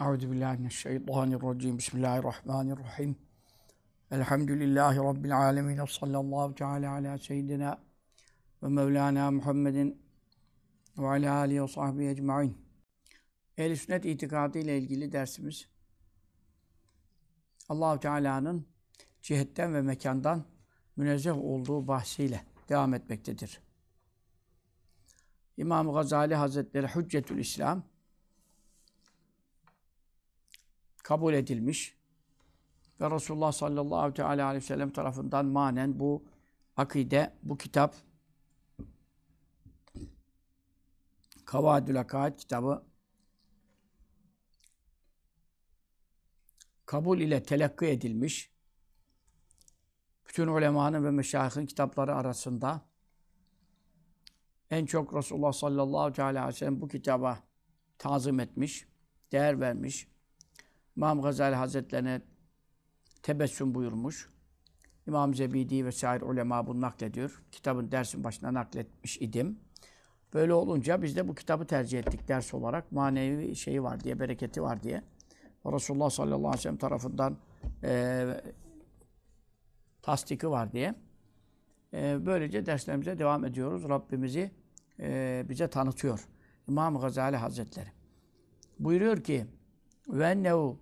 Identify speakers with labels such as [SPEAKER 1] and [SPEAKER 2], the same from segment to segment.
[SPEAKER 1] Euzu billahi mineşşeytanirracim. Bismillahirrahmanirrahim. Elhamdülillahi rabbil alamin. Sallallahu teala ala seyyidina ve Mevlana Muhammedin ve ala alihi ve sahbihi ecmaîn. Ehl-i sünnet itikadı ile ilgili dersimiz Allahu Teala'nın cihetten ve mekandan münezzeh olduğu bahsiyle devam etmektedir. İmam Gazali Hazretleri Hüccetül İslam kabul edilmiş ve Resulullah sallallahu teala aleyhi ve sellem tarafından manen bu akide, bu kitap Kavadül Akaid kitabı kabul ile telakki edilmiş. Bütün ulemanın ve meşayihin kitapları arasında en çok Resulullah sallallahu aleyhi ve sellem bu kitaba tazim etmiş, değer vermiş. İmam Gazali Hazretlerine tebessüm buyurmuş. İmam Zebidi ve sair ulema bunu naklediyor. Kitabın dersin başına nakletmiş idim. Böyle olunca biz de bu kitabı tercih ettik ders olarak. Manevi şeyi var diye, bereketi var diye. Resulullah sallallahu aleyhi ve sellem tarafından e, tasdiki var diye. E, böylece derslerimize devam ediyoruz. Rabbimizi e, bize tanıtıyor. İmam Gazali Hazretleri. Buyuruyor ki ve ennehu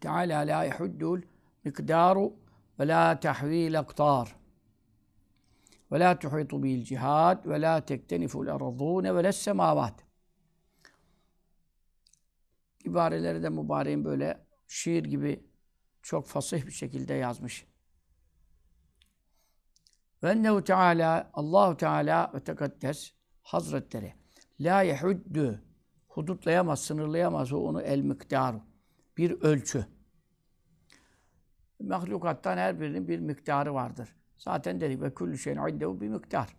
[SPEAKER 1] Teala la yahuddul mikdaru ve la tahvil aktar ve la tuhitu bil cihad ve la tekteniful erzûne ve les semavat. İbareleri de mübareğin böyle şiir gibi çok fasih bir şekilde yazmış. Ve ennehu Teala Allahu Teala ve tekaddes Hazretleri la yehuddu hudutlayamaz, sınırlayamaz o onu el miktaru. Bir ölçü. Mahlukattan her birinin bir miktarı vardır. Zaten dedik ve kullu şeyin iddehu bir miktar.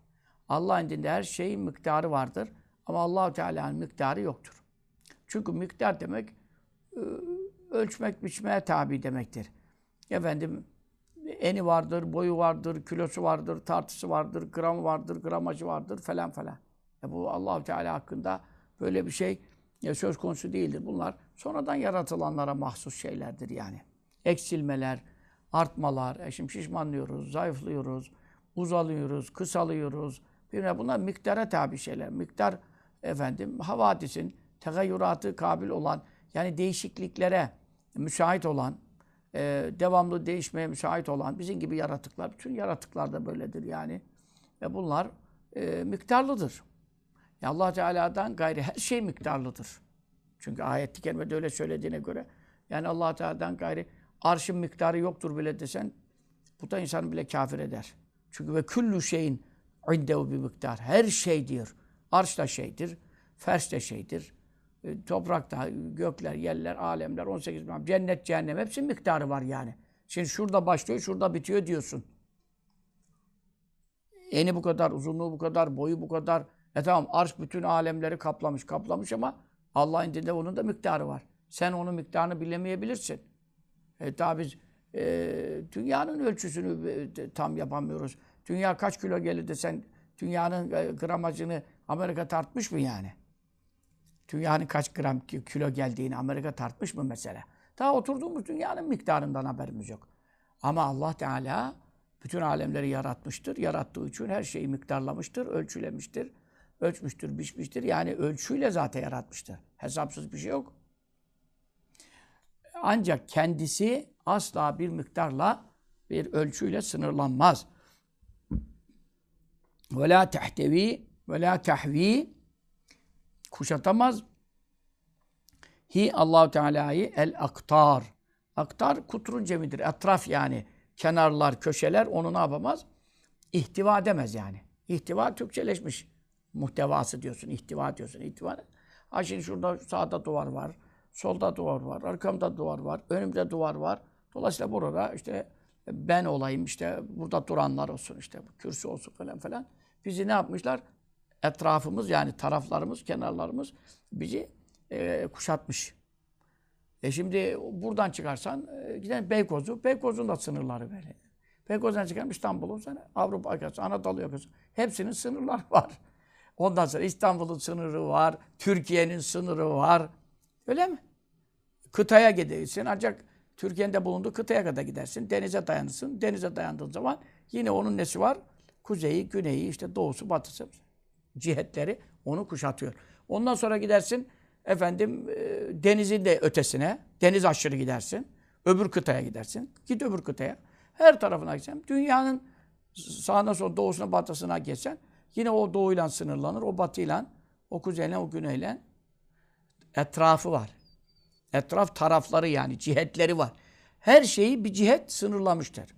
[SPEAKER 1] Allah indinde her şeyin miktarı vardır. Ama Allahu Teala'nın miktarı yoktur. Çünkü miktar demek ölçmek, biçmeye tabi demektir. Efendim eni vardır, boyu vardır, kilosu vardır, tartısı vardır, gramı vardır, gramajı vardır falan falan. E bu Allahu Teala hakkında böyle bir şey ya söz konusu değildir. Bunlar sonradan yaratılanlara mahsus şeylerdir yani. Eksilmeler, artmalar, e şimdi şişmanlıyoruz, zayıflıyoruz, uzalıyoruz, kısalıyoruz. Bilmem bunlar miktara tabi şeyler. Miktar efendim havadisin tegayyuratı kabil olan yani değişikliklere müsait olan e, devamlı değişmeye müsait olan bizim gibi yaratıklar, bütün yaratıklar da böyledir yani. Ve bunlar e, miktarlıdır. Ya Allah Teala'dan gayri her şey miktarlıdır. Çünkü ayet-i kerimede öyle söylediğine göre yani Allah Teala'dan gayri arşın miktarı yoktur bile desen bu da insanı bile kafir eder. Çünkü ve küllü şeyin indehu bir miktar. Her şey diyor. Arş da şeydir, fers de şeydir. E, toprakta, gökler, yerler, alemler, 18 bin, cennet, cehennem hepsinin miktarı var yani. Şimdi şurada başlıyor, şurada bitiyor diyorsun. Eni bu kadar, uzunluğu bu kadar, boyu bu kadar. E tamam arş bütün alemleri kaplamış, kaplamış ama Allah indinde onun da miktarı var. Sen onun miktarını bilemeyebilirsin. E tabi biz e, dünyanın ölçüsünü e, tam yapamıyoruz. Dünya kaç kilo gelir de sen dünyanın e, gramajını Amerika tartmış mı yani? Dünyanın kaç gram kilo geldiğini Amerika tartmış mı mesela? Daha oturduğumuz dünyanın miktarından haberimiz yok. Ama Allah Teala bütün alemleri yaratmıştır. Yarattığı için her şeyi miktarlamıştır, ölçülemiştir, ölçmüştür, biçmiştir. Yani ölçüyle zaten yaratmıştır. Hesapsız bir şey yok. Ancak kendisi asla bir miktarla, bir ölçüyle sınırlanmaz. Ve la tehtevi ve la tahvi kuşatamaz. Hi Allahu Teala'yı el aktar. Aktar kutrun cemidir. Etraf yani. Kenarlar, köşeler onu ne yapamaz? İhtiva edemez yani. İhtiva Türkçeleşmiş. Muhtevası diyorsun, ihtiva diyorsun. İhtiva. Ha şimdi şurada sağda duvar var, solda duvar var, arkamda duvar var, önümde duvar var. Dolayısıyla burada işte ben olayım, işte burada duranlar olsun, işte kürsü olsun falan falan. Bizi ne yapmışlar? Etrafımız yani taraflarımız, kenarlarımız bizi e, kuşatmış. E şimdi buradan çıkarsan e, giden Beykoz'u, Beykoz'un da sınırları böyle. Beykoz'dan çıkan İstanbul'un sana Avrupa yakası, Anadolu yakası. Hepsinin sınırları var. Ondan sonra İstanbul'un sınırı var, Türkiye'nin sınırı var. Öyle mi? kıtaya gidersin. Ancak Türkiye'nin de bulunduğu kıtaya kadar gidersin. Denize dayanırsın. Denize dayandığın zaman yine onun nesi var? Kuzeyi, güneyi, işte doğusu, batısı cihetleri onu kuşatıyor. Ondan sonra gidersin efendim e, denizin de ötesine, deniz aşırı gidersin. Öbür kıtaya gidersin. Git öbür kıtaya. Her tarafına gitsen. Dünyanın sağına sola doğusuna batısına geçsen yine o doğuyla sınırlanır. O batıyla, o kuzeyle, o güneyle etrafı var. Etraf tarafları yani cihetleri var. Her şeyi bir cihet sınırlamıştır.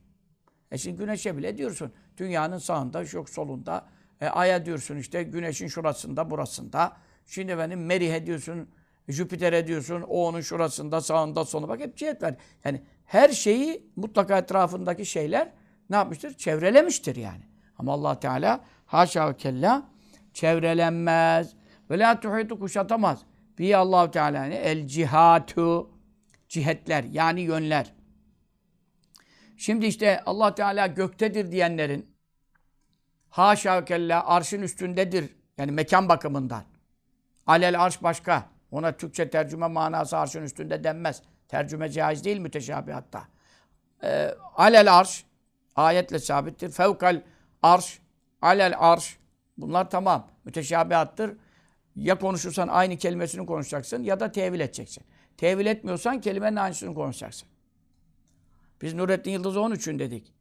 [SPEAKER 1] E şimdi güneşe bile diyorsun dünyanın sağında, yok solunda. E, Ay'a diyorsun işte güneşin şurasında, burasında. Şimdi benim Merih'e diyorsun, Jüpiter'e diyorsun, o onun şurasında, sağında, solunda. Bak hep cihet var. Yani her şeyi mutlaka etrafındaki şeyler ne yapmıştır? Çevrelemiştir yani. Ama allah Teala haşa ve kella çevrelenmez. Ve la tuhitu kuşatamaz. Bir allah Teala? El cihatu cihetler yani yönler. Şimdi işte Allah Teala göktedir diyenlerin haşa ve kella arşın üstündedir. Yani mekan bakımından. Alel arş başka. Ona Türkçe tercüme manası arşın üstünde denmez. Tercüme caiz değil müteşabihatta. Ee, alel arş ayetle sabittir. Fevkal arş, alel arş. Bunlar tamam. Müteşabihattır. Ya konuşursan aynı kelimesini konuşacaksın ya da tevil edeceksin. Tevil etmiyorsan kelimenin aynısını konuşacaksın. Biz Nurettin onun için dedik.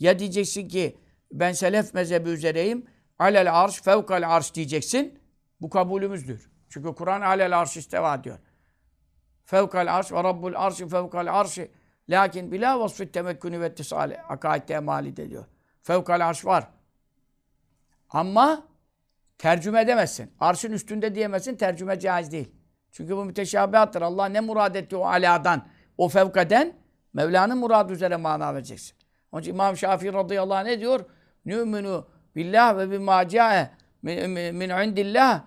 [SPEAKER 1] Ya diyeceksin ki ben selef mezhebi üzereyim. Alel arş, fevkal arş diyeceksin. Bu kabulümüzdür. Çünkü Kur'an alel arş isteva diyor. Fevkal arş ve rabbul arşi fevkal arşi. Lakin bila vasfit temekkünü ve tisali. Akaidde emalide diyor. Fevkal arş var. Ama tercüme edemezsin. Arşın üstünde diyemezsin. Tercüme caiz değil. Çünkü bu müteşabihattır. Allah ne murad etti o aladan, o fevkaden Mevla'nın muradı üzere mana vereceksin. Onun için İmam Şafii radıyallahu anh ne diyor? Nü'minu billah ve bima ca'e min, indillah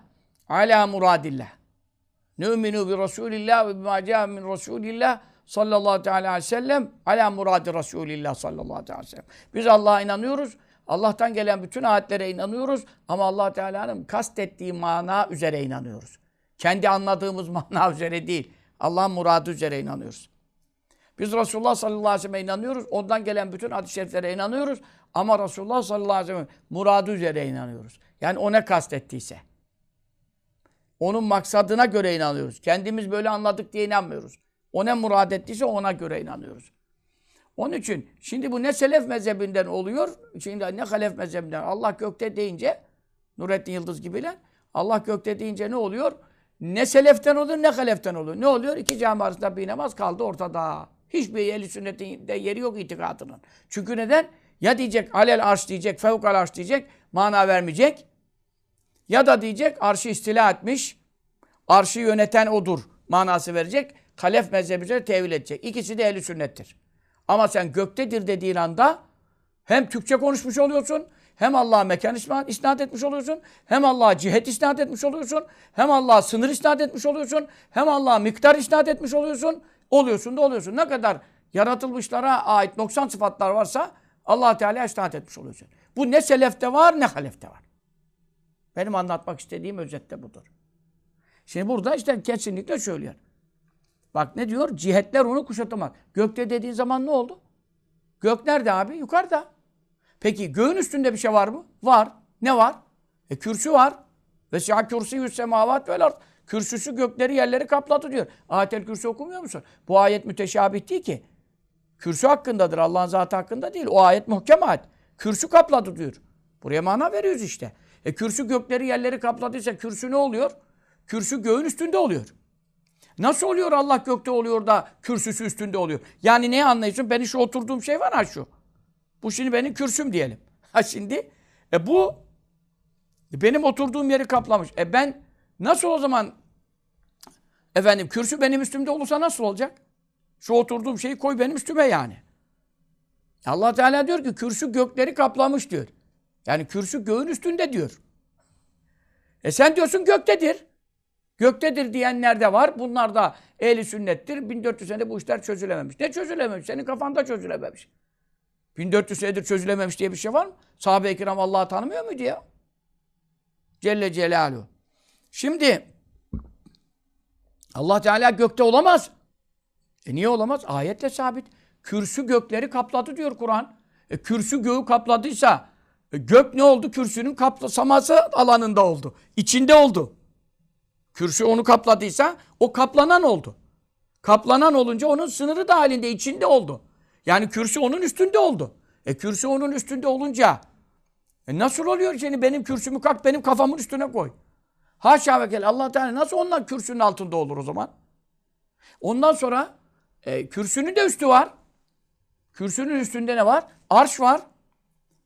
[SPEAKER 1] ala muradillah. Nü'minu bi Resulillah ve bima ca'e min Resulillah sallallahu teala aleyhi ve sellem ala muradi Resulillah sallallahu aleyhi ve sellem. Biz Allah'a inanıyoruz. Allah'tan gelen bütün ayetlere inanıyoruz ama Allah Teala'nın kastettiği mana üzere inanıyoruz. Kendi anladığımız mana üzere değil. Allah'ın muradı üzere inanıyoruz. Biz Resulullah sallallahu aleyhi ve sellem'e inanıyoruz. Ondan gelen bütün hadis-i şeriflere inanıyoruz. Ama Resulullah sallallahu aleyhi ve sellem muradı üzere inanıyoruz. Yani o ne kastettiyse. Onun maksadına göre inanıyoruz. Kendimiz böyle anladık diye inanmıyoruz. O ne murad ettiyse ona göre inanıyoruz. Onun için şimdi bu ne selef mezhebinden oluyor, şimdi ne halef mezhebinden. Allah gökte deyince, Nurettin Yıldız gibiler, Allah gökte deyince ne oluyor? Ne seleften oluyor ne haleften oluyor. Ne oluyor? İki cami arasında bir namaz kaldı ortada. Hiçbir ehli sünnetin de yeri yok itikadının. Çünkü neden? Ya diyecek alel arş diyecek, fevkal arş diyecek, mana vermeyecek. Ya da diyecek arşı istila etmiş, arşı yöneten odur manası verecek. Halef mezhebi üzere tevil edecek. İkisi de ehli sünnettir. Ama sen göktedir dediğin anda hem Türkçe konuşmuş oluyorsun, hem Allah'a mekan isnat etmiş oluyorsun, hem Allah'a cihet isnat etmiş oluyorsun, hem Allah'a sınır isnat etmiş oluyorsun, hem Allah'a miktar isnat etmiş oluyorsun. Oluyorsun da oluyorsun. Ne kadar yaratılmışlara ait 90 sıfatlar varsa allah Teala isnat etmiş oluyorsun. Bu ne selefte var ne halefte var. Benim anlatmak istediğim özette budur. Şimdi burada işte kesinlikle söylüyor. Bak ne diyor? Cihetler onu kuşatamaz. Gökte dediğin zaman ne oldu? Gök nerede abi? Yukarıda. Peki göğün üstünde bir şey var mı? Var. Ne var? E kürsü var. Ve siyah kürsü yüz semavat vel ard. Kürsüsü gökleri yerleri kapladı diyor. Ayetel kürsü okumuyor musun? Bu ayet müteşabih değil ki. Kürsü hakkındadır. Allah'ın zatı hakkında değil. O ayet muhkem ayet. Kürsü kapladı diyor. Buraya mana veriyoruz işte. E kürsü gökleri yerleri kapladıysa kürsü ne oluyor? Kürsü göğün üstünde oluyor. Nasıl oluyor Allah gökte oluyor da kürsüsü üstünde oluyor? Yani ne anlıyorsun? Benim şu oturduğum şey var ha şu. Bu şimdi benim kürsüm diyelim. Ha şimdi e bu benim oturduğum yeri kaplamış. E ben nasıl o zaman efendim kürsü benim üstümde olursa nasıl olacak? Şu oturduğum şeyi koy benim üstüme yani. Allah Teala diyor ki kürsü gökleri kaplamış diyor. Yani kürsü göğün üstünde diyor. E sen diyorsun göktedir. Göktedir diyenler de var. Bunlar da ehli sünnettir. 1400 senede bu işler çözülememiş. Ne çözülememiş? Senin kafanda çözülememiş. 1400 senedir çözülememiş diye bir şey var mı? Sahabe-i kiram Allah'ı tanımıyor muydu ya? Celle Celaluhu. Şimdi Allah Teala gökte olamaz. E niye olamaz? Ayetle sabit. Kürsü gökleri kapladı diyor Kur'an. E kürsü göğü kapladıysa e, gök ne oldu? Kürsünün kaplasaması alanında oldu. İçinde oldu. Kürsü onu kapladıysa o kaplanan oldu. Kaplanan olunca onun sınırı dahilinde içinde oldu. Yani kürsü onun üstünde oldu. E kürsü onun üstünde olunca e nasıl oluyor seni benim kürsümü kalk benim kafamın üstüne koy. Haşa ve kel Allah Teala nasıl ondan kürsünün altında olur o zaman? Ondan sonra e, kürsünün de üstü var. Kürsünün üstünde ne var? Arş var.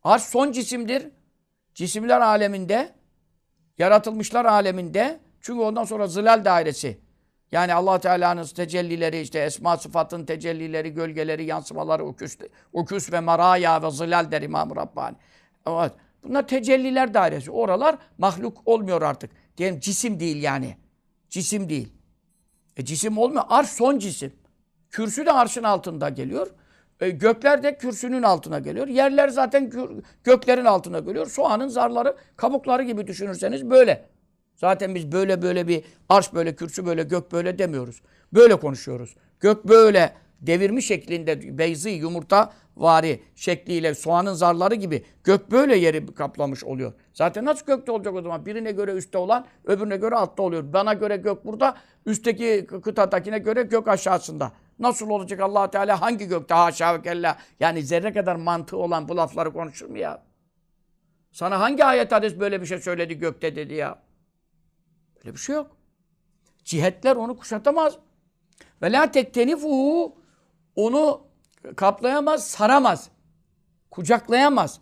[SPEAKER 1] Arş son cisimdir. Cisimler aleminde, yaratılmışlar aleminde. Çünkü ondan sonra zilal dairesi. Yani allah Teala'nın tecellileri, işte esma sıfatın tecellileri, gölgeleri, yansımaları, uküs, uküs ve maraya ve zilal der İmam-ı Rabbani. Evet. Bunlar tecelliler dairesi. Oralar mahluk olmuyor artık. Diyelim cisim değil yani. Cisim değil. E cisim olmuyor. Arş son cisim. Kürsü de arşın altında geliyor. E, gökler de kürsünün altına geliyor. Yerler zaten gö- göklerin altına geliyor. Soğanın zarları, kabukları gibi düşünürseniz böyle. Zaten biz böyle böyle bir arş böyle, kürsü böyle, gök böyle demiyoruz. Böyle konuşuyoruz. Gök böyle devirmiş şeklinde beyzi yumurta vari şekliyle soğanın zarları gibi gök böyle yeri kaplamış oluyor. Zaten nasıl gökte olacak o zaman? Birine göre üstte olan öbürüne göre altta oluyor. Bana göre gök burada, üstteki kıtadakine göre gök aşağısında. Nasıl olacak allah Teala hangi gökte haşa ve kella? Yani zerre kadar mantığı olan bu lafları konuşur mu ya? Sana hangi ayet hadis böyle bir şey söyledi gökte dedi ya? Böyle bir şey yok. Cihetler onu kuşatamaz. Ve la tektenifu onu kaplayamaz, saramaz. Kucaklayamaz.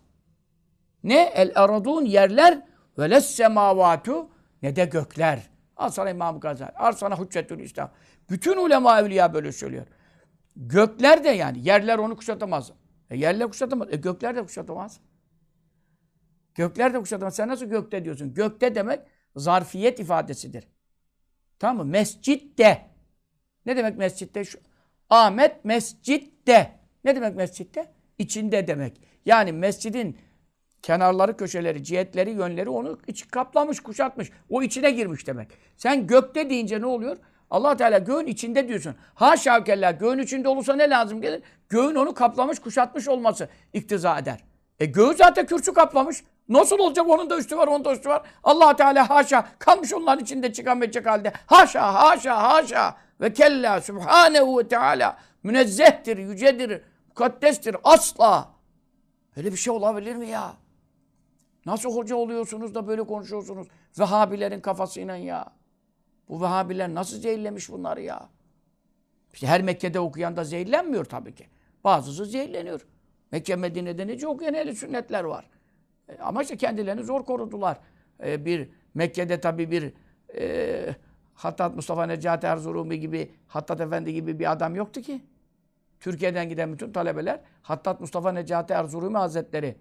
[SPEAKER 1] Ne? El aradun yerler ve les semavatu ne de gökler. Al sana İmam Gazali, al sana Hüccetül İslam. Bütün ulema evliya böyle söylüyor. Gökler de yani yerler onu kuşatamaz. E yerler kuşatamaz. E gökler de kuşatamaz. Gökler de kuşatamaz. Sen nasıl gökte diyorsun? Gökte demek zarfiyet ifadesidir. Tamam mı? Mescitte. Ne demek mescitte? Şu, Ahmet mescitte. Ne demek mescitte? İçinde demek. Yani mescidin kenarları, köşeleri, cihetleri, yönleri onu iç kaplamış, kuşatmış. O içine girmiş demek. Sen gökte deyince ne oluyor? allah Teala göğün içinde diyorsun. Haşa kella göğün içinde olursa ne lazım gelir? Göğün onu kaplamış, kuşatmış olması iktiza eder. E göğü zaten kürsü kaplamış. Nasıl olacak? Onun da üstü var, onun da üstü var. allah Teala haşa kalmış onların içinde çıkamayacak halde. Haşa, haşa, haşa. Ve kella subhanehu ve teala münezzehtir, yücedir, mukaddestir. Asla. Böyle bir şey olabilir mi ya? Nasıl hoca oluyorsunuz da böyle konuşuyorsunuz? Vehhabilerin kafasıyla ya. Bu Vehhabiler nasıl zehirlemiş bunları ya? İşte her Mekke'de okuyan da zehirlenmiyor tabii ki. Bazısı zehirleniyor. Mekke Medine'de nece okuyan ehli sünnetler var. E, ama işte kendilerini zor korudular. E, bir Mekke'de tabii bir e, Hattat Mustafa Necati Erzurumi gibi, Hattat Efendi gibi bir adam yoktu ki. Türkiye'den giden bütün talebeler Hattat Mustafa Necati Erzurumi Hazretleri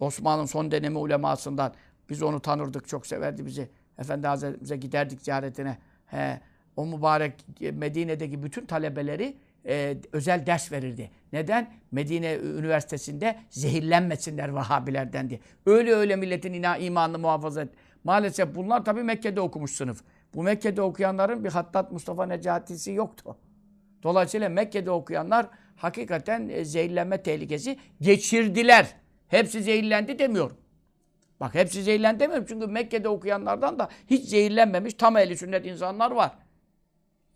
[SPEAKER 1] Osman'ın son dönemi ulemasından biz onu tanırdık, çok severdi bizi. Efendi Hazretimize giderdik ziyaretine. He, o mübarek Medine'deki bütün talebeleri e, özel ders verirdi. Neden? Medine Üniversitesi'nde zehirlenmesinler Vahabilerden diye. Öyle öyle milletin ina, imanını muhafaza et. Maalesef bunlar tabii Mekke'de okumuş sınıf. Bu Mekke'de okuyanların bir Hattat Mustafa Necati'si yoktu. Dolayısıyla Mekke'de okuyanlar hakikaten e, zehirlenme tehlikesi geçirdiler. Hepsi zehirlendi demiyorum. Bak hepsi zehirlendi demiyorum. Çünkü Mekke'de okuyanlardan da hiç zehirlenmemiş tam ehli sünnet insanlar var.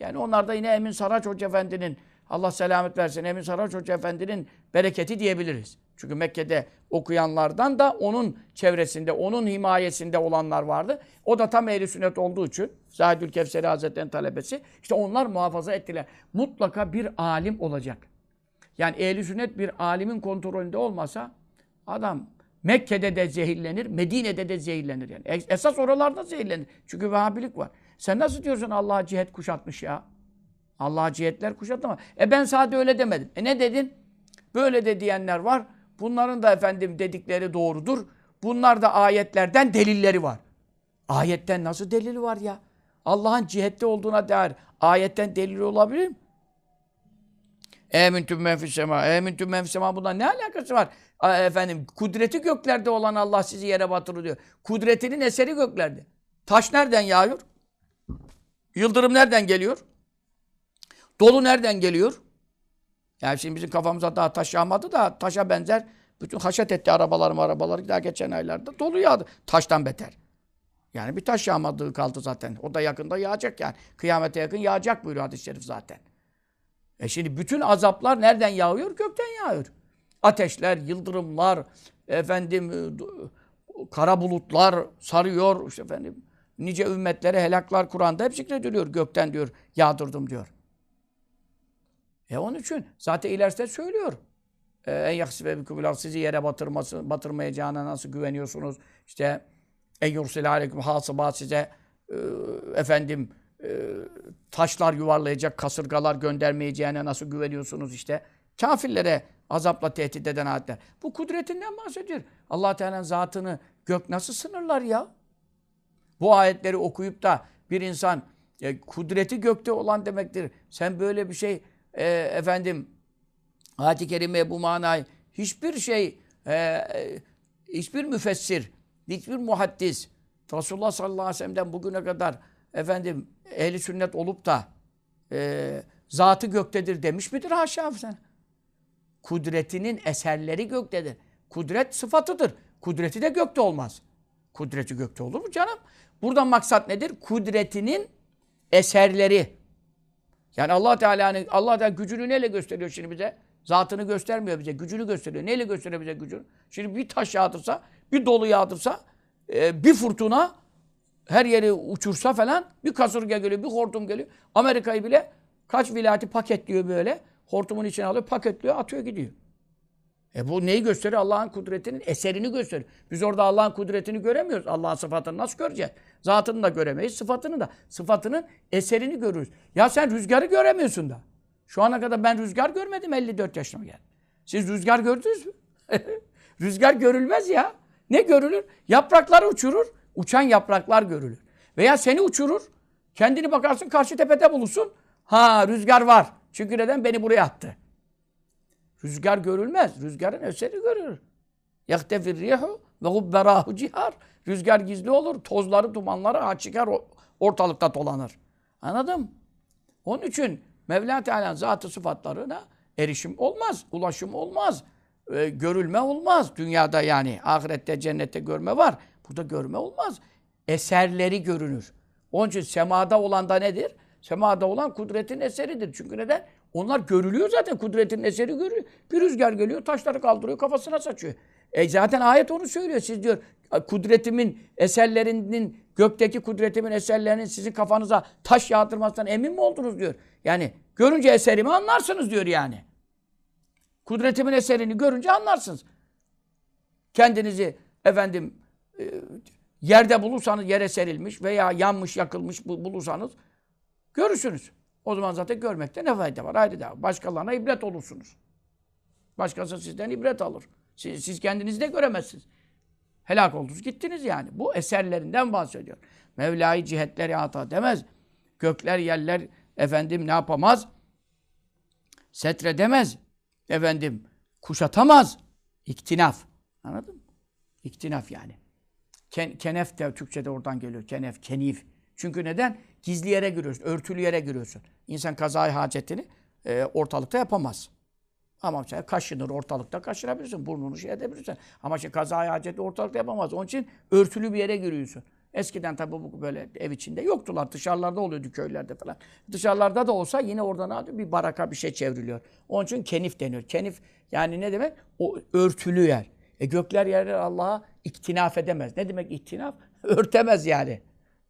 [SPEAKER 1] Yani onlar da yine Emin Saraç Hoca Efendi'nin Allah selamet versin Emin Saraç Hoca Efendi'nin bereketi diyebiliriz. Çünkü Mekke'de okuyanlardan da onun çevresinde, onun himayesinde olanlar vardı. O da tam ehli sünnet olduğu için Zahidül Kevseri Hazretleri'nin talebesi. İşte onlar muhafaza ettiler. Mutlaka bir alim olacak. Yani ehli sünnet bir alimin kontrolünde olmasa adam Mekke'de de zehirlenir, Medine'de de zehirlenir yani. Esas oralarda zehirlenir. Çünkü Vehhabilik var. Sen nasıl diyorsun Allah'a cihet kuşatmış ya? Allah'a cihetler kuşatma. E ben sadece öyle demedim. E ne dedin? Böyle de diyenler var. Bunların da efendim dedikleri doğrudur. Bunlar da ayetlerden delilleri var. Ayetten nasıl delili var ya? Allah'ın cihette olduğuna dair ayetten delil olabilir mi? Emintüm menfis sema. Emintüm menfis sema. Bundan ne alakası var? Efendim kudreti göklerde olan Allah sizi yere batırır diyor. Kudretinin eseri göklerde. Taş nereden yağıyor? Yıldırım nereden geliyor? Dolu nereden geliyor? Yani şimdi bizim kafamıza daha taş yağmadı da taşa benzer bütün haşet etti arabalarım arabaları daha geçen aylarda dolu yağdı. Taştan beter. Yani bir taş yağmadığı kaldı zaten. O da yakında yağacak yani. Kıyamete yakın yağacak buyuruyor hadis-i şerif zaten. E şimdi bütün azaplar nereden yağıyor? Gökten yağıyor. Ateşler, yıldırımlar, efendim e, kara bulutlar sarıyor. işte efendim nice ümmetlere helaklar Kur'an'da hep zikrediliyor. Gökten diyor yağdırdım diyor. E onun için zaten ileride söylüyor. E, En yaksibe bikümül sizi yere batırması, batırmayacağına nasıl güveniyorsunuz? İşte en yursile aleyküm hasıba size e, efendim e, taşlar yuvarlayacak kasırgalar göndermeyeceğine nasıl güveniyorsunuz işte. Kafirlere azapla tehdit eden ayetler. Bu kudretinden bahsediyor. allah Teala'nın zatını gök nasıl sınırlar ya? Bu ayetleri okuyup da bir insan e, kudreti gökte olan demektir. Sen böyle bir şey e, efendim ayet-i bu manayı hiçbir şey e, e, hiçbir müfessir, hiçbir muhaddis Resulullah sallallahu aleyhi ve sellem'den bugüne kadar efendim ehli sünnet olup da e, zatı göktedir demiş midir haşa sen? Kudretinin eserleri göktedir. Kudret sıfatıdır. Kudreti de gökte olmaz. Kudreti gökte olur mu canım? Buradan maksat nedir? Kudretinin eserleri. Yani Allah Teala'nın Allah Teala gücünü neyle gösteriyor şimdi bize? Zatını göstermiyor bize, gücünü gösteriyor. Neyle gösteriyor bize gücünü? Şimdi bir taş yağdırsa, bir dolu yağdırsa, e, bir fırtına her yeri uçursa falan bir kasırga geliyor, bir hortum geliyor. Amerika'yı bile kaç vilayeti paketliyor böyle. Hortumun içine alıyor, paketliyor, atıyor gidiyor. E bu neyi gösteriyor? Allah'ın kudretinin eserini gösteriyor. Biz orada Allah'ın kudretini göremiyoruz. Allah'ın sıfatını nasıl göreceğiz? Zatını da göremeyiz, sıfatını da. Sıfatının eserini görürüz. Ya sen rüzgarı göremiyorsun da. Şu ana kadar ben rüzgar görmedim 54 yaşıma geldim. Siz rüzgar gördünüz mü? rüzgar görülmez ya. Ne görülür? Yaprakları uçurur. Uçan yapraklar görülür. Veya seni uçurur. Kendini bakarsın karşı tepede bulursun. Ha rüzgar var. Çünkü neden? Beni buraya attı. Rüzgar görülmez. Rüzgarın eseri görülür. Yahtefir rihu ve cihar. Rüzgar gizli olur. Tozları, dumanları ha çıkar o- ortalıkta dolanır. Anladın Onun için Mevla Teala'nın zatı sıfatlarına erişim olmaz. Ulaşım olmaz. e, görülme olmaz. Dünyada yani ahirette, cennette görme var. Burada görme olmaz. Eserleri görünür. Onun için semada olan da nedir? Semada olan kudretin eseridir. Çünkü neden? Onlar görülüyor zaten. Kudretin eseri görülüyor. Bir rüzgar geliyor, taşları kaldırıyor, kafasına saçıyor. E zaten ayet onu söylüyor. Siz diyor kudretimin eserlerinin, gökteki kudretimin eserlerinin sizin kafanıza taş yağdırmasından emin mi oldunuz diyor. Yani görünce eserimi anlarsınız diyor yani. Kudretimin eserini görünce anlarsınız. Kendinizi efendim e, yerde bulursanız yere serilmiş veya yanmış, yakılmış bu- bulursanız görürsünüz. O zaman zaten görmekte ne fayda var? Haydi daha. Başkalarına ibret olursunuz. Başkası sizden ibret alır. Siz, siz kendinizi de göremezsiniz. Helak oldunuz, gittiniz yani. Bu eserlerinden bahsediyor. Mevla'yı cihetleri hata demez. Gökler, yerler efendim ne yapamaz? Setredemez. Efendim kuşatamaz. İktinaf. Anladın mı? İktinaf yani. Ken, kenef de Türkçe'de oradan geliyor. Kenef, kenif. Çünkü neden? Gizli yere giriyorsun, örtülü yere giriyorsun. İnsan kazayı hacetini e, ortalıkta yapamaz. Ama sen kaşınır ortalıkta kaşınabilirsin. Burnunu şey edebilirsin. Ama şey kazayı haceti ortalıkta yapamaz. Onun için örtülü bir yere giriyorsun. Eskiden tabii bu böyle ev içinde yoktular. Dışarılarda oluyordu köylerde falan. Dışarılarda da olsa yine orada ne yapıyor? Bir baraka bir şey çevriliyor. Onun için kenif deniyor. Kenif yani ne demek? O örtülü yer. E gökler yerler Allah'a iktinaf edemez. Ne demek iktinaf? Örtemez yani.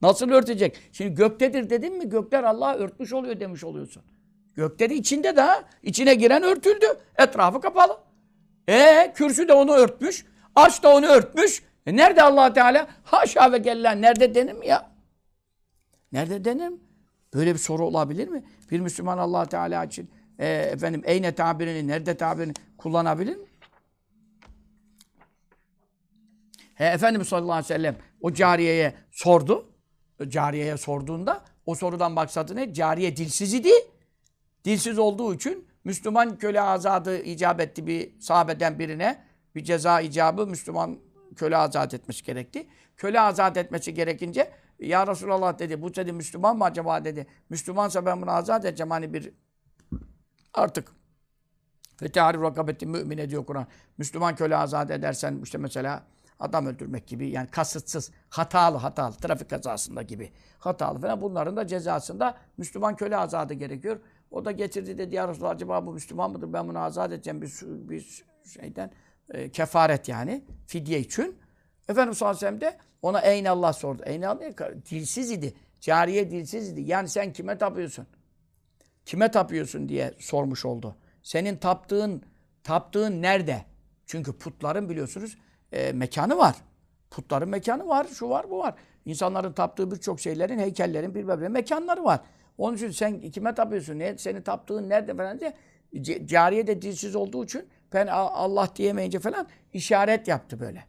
[SPEAKER 1] Nasıl örtecek? Şimdi göktedir dedin mi gökler Allah'a örtmüş oluyor demiş oluyorsun. Gökleri içinde de ha. İçine giren örtüldü. Etrafı kapalı. E kürsü de onu örtmüş. Arş da onu örtmüş. E nerede allah Teala? Haşa ve kella. Nerede denir mi ya? Nerede denir mi? Böyle bir soru olabilir mi? Bir Müslüman allah Teala için e, efendim eyne tabirini, nerede tabirini kullanabilir mi? He, Efendimiz sallallahu aleyhi ve sellem o cariyeye sordu. Cariyeye sorduğunda o sorudan maksadı ne? Cariye dilsiz idi. Dilsiz olduğu için Müslüman köle azadı icap etti bir sahabeden birine. Bir ceza icabı Müslüman köle azat etmesi gerekti. Köle azat etmesi gerekince ya Resulallah dedi bu dedi Müslüman mı acaba dedi. Müslümansa ben bunu azat edeceğim hani bir Artık Fetihari rakabeti mümin diyor Kur'an. Müslüman köle azat edersen işte mesela adam öldürmek gibi yani kasıtsız, hatalı hatalı, trafik kazasında gibi hatalı falan bunların da cezasında Müslüman köle azadı gerekiyor. O da getirdi dedi ya Resulallah acaba bu Müslüman mıdır ben bunu azat edeceğim bir, bir şeyden e, kefaret yani fidye için. Efendimiz sallallahu aleyhi ve sellem de ona Eynallah sordu. Eynallah dilsiz idi. Cariye dilsiz idi. Yani sen kime tapıyorsun? Kime tapıyorsun diye sormuş oldu. Senin taptığın taptığın nerede? Çünkü putların biliyorsunuz e, mekanı var. Putların mekanı var, şu var, bu var. İnsanların taptığı birçok şeylerin, heykellerin bir mekanları var. Onun için sen kime tapıyorsun? Ne, senin taptığın nerede falan diye cariye de dilsiz olduğu için ben Allah diyemeyince falan işaret yaptı böyle.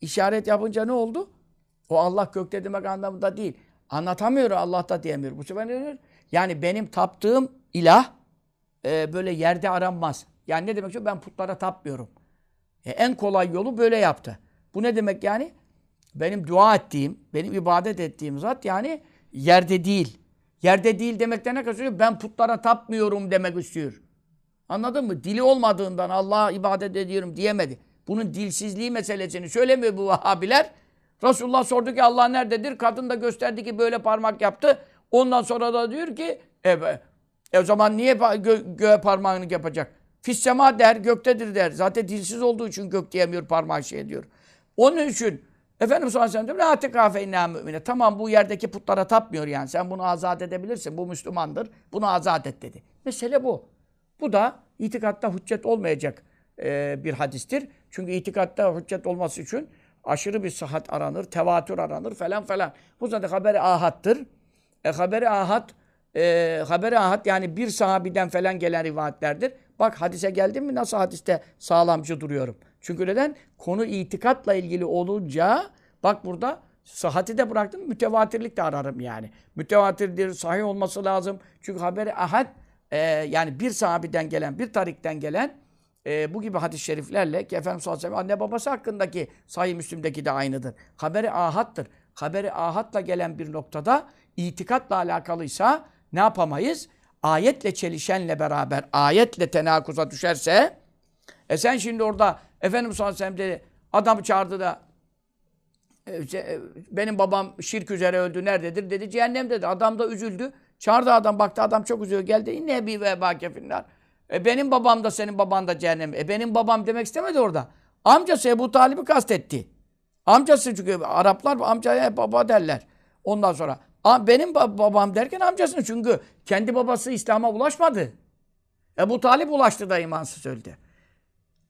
[SPEAKER 1] İşaret yapınca ne oldu? O Allah gökte demek anlamında değil. Anlatamıyor Allah da diyemiyor. Bu sefer ne diyor? Yani benim taptığım ilah e, böyle yerde aranmaz. Yani ne demek istiyor? Ben putlara tapmıyorum. E, en kolay yolu böyle yaptı. Bu ne demek yani? Benim dua ettiğim, benim ibadet ettiğim zat yani yerde değil. Yerde değil demekten ne kastediyor? Ben putlara tapmıyorum demek istiyor. Anladın mı? Dili olmadığından Allah'a ibadet ediyorum diyemedi. Bunun dilsizliği meselesini söylemiyor bu Vahabiler. Resulullah sordu ki Allah nerededir? Kadın da gösterdi ki böyle parmak yaptı. Ondan sonra da diyor ki e, e o zaman niye gö göğe parmağını yapacak? Fissema der, göktedir der. Zaten dilsiz olduğu için gök diyemiyor, parmağı şey diyor. Onun için Efendimiz sallallahu aleyhi ve sellem mümine. Tamam bu yerdeki putlara tapmıyor yani. Sen bunu azat edebilirsin. Bu Müslümandır. Bunu azat et dedi. Mesele bu. Bu da itikatta hüccet olmayacak e, bir hadistir. Çünkü itikatta hüccet olması için aşırı bir sıhhat aranır, tevatür aranır falan falan. Bu zaten haberi ahattır. E, haberi ahat e, haberi ahat yani bir sahabiden falan gelen rivayetlerdir. Bak hadise geldim mi nasıl hadiste sağlamcı duruyorum. Çünkü neden? Konu itikatla ilgili olunca bak burada sıhhati de bıraktım mütevatirlik de ararım yani. Mütevatirdir, sahih olması lazım. Çünkü haberi ahad e, yani bir sahabiden gelen, bir tarikten gelen e, bu gibi hadis-i şeriflerle ki Efendimiz sallallahu aleyhi ve sellem anne babası hakkındaki sahih Müslim'deki de aynıdır. Haberi ahattır. Haberi ahatla gelen bir noktada itikatla alakalıysa ne yapamayız? Ayetle çelişenle beraber ayetle tenakuza düşerse e sen şimdi orada Efendimiz sallallahu aleyhi ve sellem adamı çağırdı da e, e, benim babam şirk üzere öldü nerededir dedi cehennem dedi. Adam da üzüldü. Çağırdı adam baktı adam çok üzülüyor. Geldi inne bir ve bakefinler. E benim babam da senin baban da cehennem. E benim babam demek istemedi orada. Amcası Ebu Talib'i kastetti. Amcası çünkü Araplar amcaya baba derler. Ondan sonra benim babam derken amcasını çünkü kendi babası İslam'a ulaşmadı. Ebu Talip ulaştı da imansız öldü.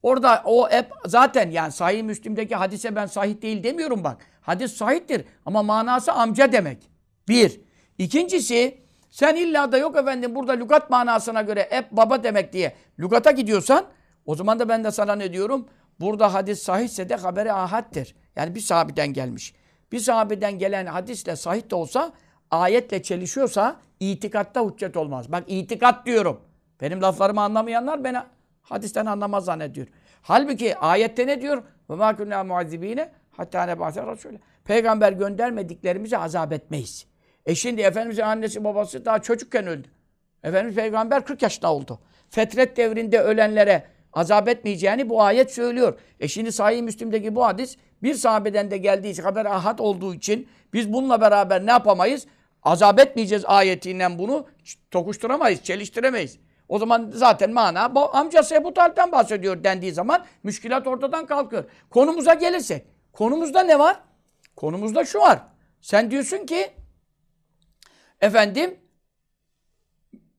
[SPEAKER 1] Orada o hep zaten yani sahih Müslim'deki hadise ben sahih değil demiyorum bak. Hadis sahihtir ama manası amca demek. Bir. İkincisi sen illa da yok efendim burada lügat manasına göre hep baba demek diye lügata gidiyorsan o zaman da ben de sana ne diyorum? Burada hadis sahihse de haberi ahaddir. Yani bir sahabeden gelmiş. Bir sahabeden gelen hadisle sahih de olsa ayetle çelişiyorsa itikatta hüccet olmaz. Bak itikat diyorum. Benim laflarımı anlamayanlar beni hadisten anlamaz zannediyor. Halbuki ayette ne diyor? Ve mâ kunnâ muazzibîne hattâ nebâse rasûle. Peygamber göndermediklerimizi azap etmeyiz. E şimdi Efendimiz'in annesi babası daha çocukken öldü. Efendimiz peygamber 40 yaşında oldu. Fetret devrinde ölenlere azap etmeyeceğini bu ayet söylüyor. E şimdi Sahih Müslim'deki bu hadis bir sahabeden de geldiği haber ahad olduğu için biz bununla beraber ne yapamayız? Azap etmeyeceğiz ayetiyle bunu tokuşturamayız, çeliştiremeyiz. O zaman zaten mana amcası Ebu Talip'ten bahsediyor dendiği zaman müşkilat ortadan kalkıyor. Konumuza gelirsek. Konumuzda ne var? Konumuzda şu var. Sen diyorsun ki efendim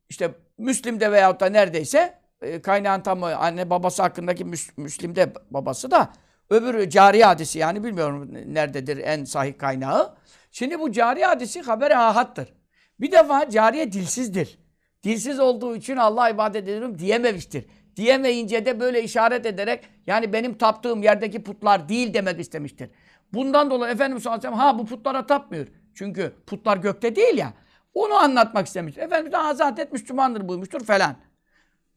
[SPEAKER 1] işte Müslim'de veyahut da neredeyse e, kaynağın tam anne babası hakkındaki Müs Müslim'de babası da öbürü cari hadisi yani bilmiyorum nerededir en sahih kaynağı. Şimdi bu cari hadisi haberi ahattır. Bir defa cariye dilsizdir. Dilsiz olduğu için Allah ibadet ediyorum diyememiştir. Diyemeyince de böyle işaret ederek yani benim taptığım yerdeki putlar değil demek istemiştir. Bundan dolayı Efendimiz sallallahu ha bu putlara tapmıyor. Çünkü putlar gökte değil ya. Onu anlatmak istemiş. Efendimiz de zaten Müslümandır buymuştur falan.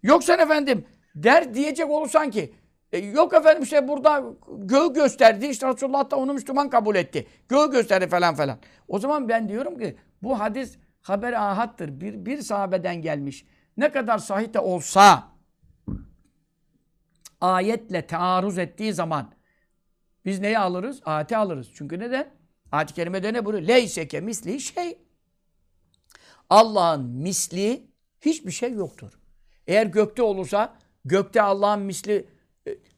[SPEAKER 1] Yoksa efendim der diyecek olursan ki e, yok efendim işte burada göğü gösterdi. işte Resulullah da onu Müslüman kabul etti. Göğü gösterdi falan falan. O zaman ben diyorum ki bu hadis haber ahattır. Bir, bir sahabeden gelmiş. ne kadar sahih de olsa ayetle taarruz ettiği zaman biz neyi alırız? Ayeti alırız. Çünkü neden? Ayet-i kerimede ne buyuruyor? Leyseke misli şey. Allah'ın misli hiçbir şey yoktur. Eğer gökte olursa gökte Allah'ın misli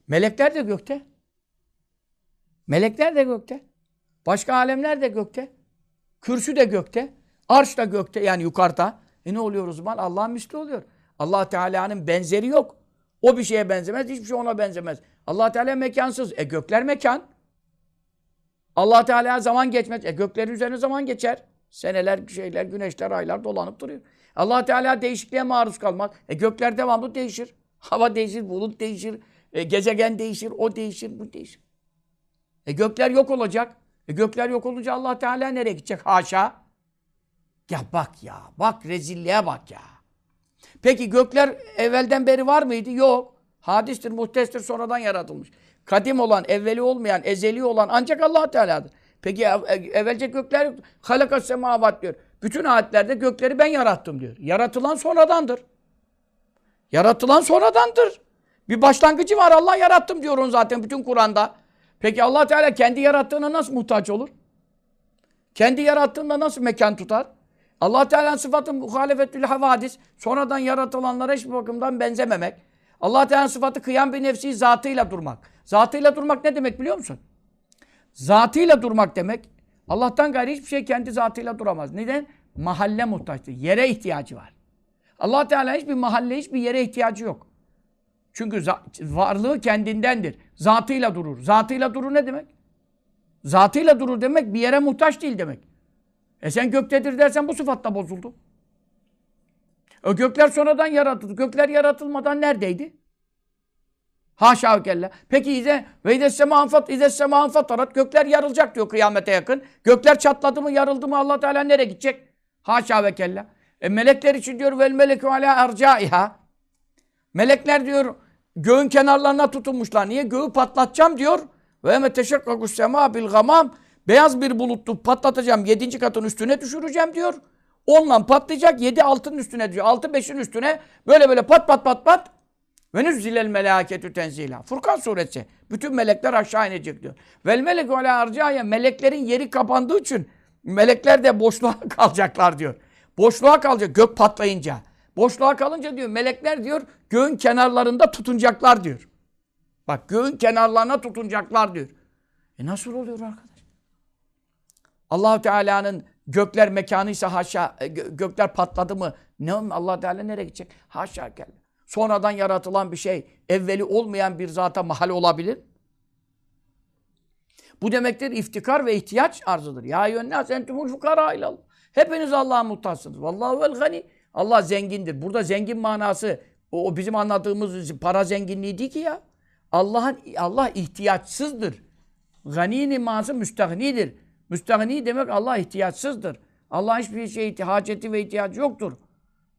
[SPEAKER 1] melekler de gökte. Melekler de gökte. Başka alemler de gökte. Kürsü de gökte. Arş da gökte yani yukarıda. E ne oluyor o zaman? Allah'ın misli oluyor. Allah Teala'nın benzeri yok. O bir şeye benzemez, hiçbir şey ona benzemez. Allah Teala mekansız. E gökler mekan. Allah Teala zaman geçmez. E göklerin üzerine zaman geçer. Seneler, şeyler, güneşler, aylar dolanıp duruyor. Allah Teala değişikliğe maruz kalmak. E gökler devamlı değişir. Hava değişir, bulut değişir, e, gezegen değişir, o değişir, bu değişir. E gökler yok olacak. E gökler yok olunca Allah Teala nereye gidecek? Haşa. Ya bak ya, bak rezilliğe bak ya. Peki gökler evvelden beri var mıydı? Yok. Hadistir, muhtestir, sonradan yaratılmış. Kadim olan, evveli olmayan, ezeli olan ancak Allah Teala'dır. Peki ev, evvelce gökler yok. Halakas semavat diyor. Bütün ayetlerde gökleri ben yarattım diyor. Yaratılan sonradandır. Yaratılan sonradandır. Bir başlangıcı var. Allah yarattım diyor onu zaten bütün Kur'an'da. Peki Allah Teala kendi yarattığına nasıl muhtaç olur? Kendi yarattığında nasıl mekan tutar? Allah Teala'nın sıfatı muhalefetül havadis. Sonradan yaratılanlara hiçbir bakımdan benzememek. Allah Teala'nın sıfatı kıyam bir nefsi zatıyla durmak. Zatıyla durmak ne demek biliyor musun? Zatıyla durmak demek. Allah'tan gayri hiçbir şey kendi zatıyla duramaz. Neden? Mahalle muhtaçtır. Yere ihtiyacı var. Allah Teala hiçbir mahalle, hiçbir yere ihtiyacı yok. Çünkü varlığı kendindendir. Zatıyla durur. Zatıyla durur ne demek? Zatıyla durur demek bir yere muhtaç değil demek. E sen göktedir dersen bu sıfatla bozuldu. O gökler sonradan yaratıldı. Gökler yaratılmadan neredeydi? Haşa ve kella. Peki ize ve idessema anfat idessema anfatarat gökler yarılacak diyor kıyamete yakın. Gökler çatladı mı yarıldı mı Allah Teala nereye gidecek? Haşa ve kella. E melekler için diyor vel melekü ala ercaiha. Melekler diyor göğün kenarlarına tutunmuşlar. Niye? Göğü patlatacağım diyor. Ve eme teşekkakus sema bil gamam. Beyaz bir bulutlu patlatacağım. Yedinci katın üstüne düşüreceğim diyor. Onunla patlayacak. Yedi altının üstüne diyor. Altı beşin üstüne böyle böyle pat pat pat pat. Ve nüzzilel melâketü tenzila. Furkan suresi. Bütün melekler aşağı inecek diyor. Vel melek alâ arcaya. Meleklerin yeri kapandığı için melekler de boşluğa kalacaklar diyor. Boşluğa kalacak gök patlayınca. Boşluğa kalınca diyor melekler diyor göğün kenarlarında tutunacaklar diyor. Bak göğün kenarlarına tutunacaklar diyor. E nasıl oluyor arkadaş? allah Teala'nın gökler mekanıysa haşa e, gökler patladı mı? Ne allah Teala nereye gidecek? Haşa gel. Sonradan yaratılan bir şey evveli olmayan bir zata mahal olabilir. Bu demektir iftikar ve ihtiyaç arzıdır. Ya yönnâs entumul fukara ilallah. Hepiniz Allah'a muhtaçsınız. Vallahu vel gani. Allah zengindir. Burada zengin manası o, o bizim anladığımız para zenginliği değil ki ya. Allah'ın Allah ihtiyaçsızdır. Ganinin manası müstahnidir. Müstahni demek Allah ihtiyaçsızdır. Allah hiçbir şey haceti ve ihtiyacı yoktur.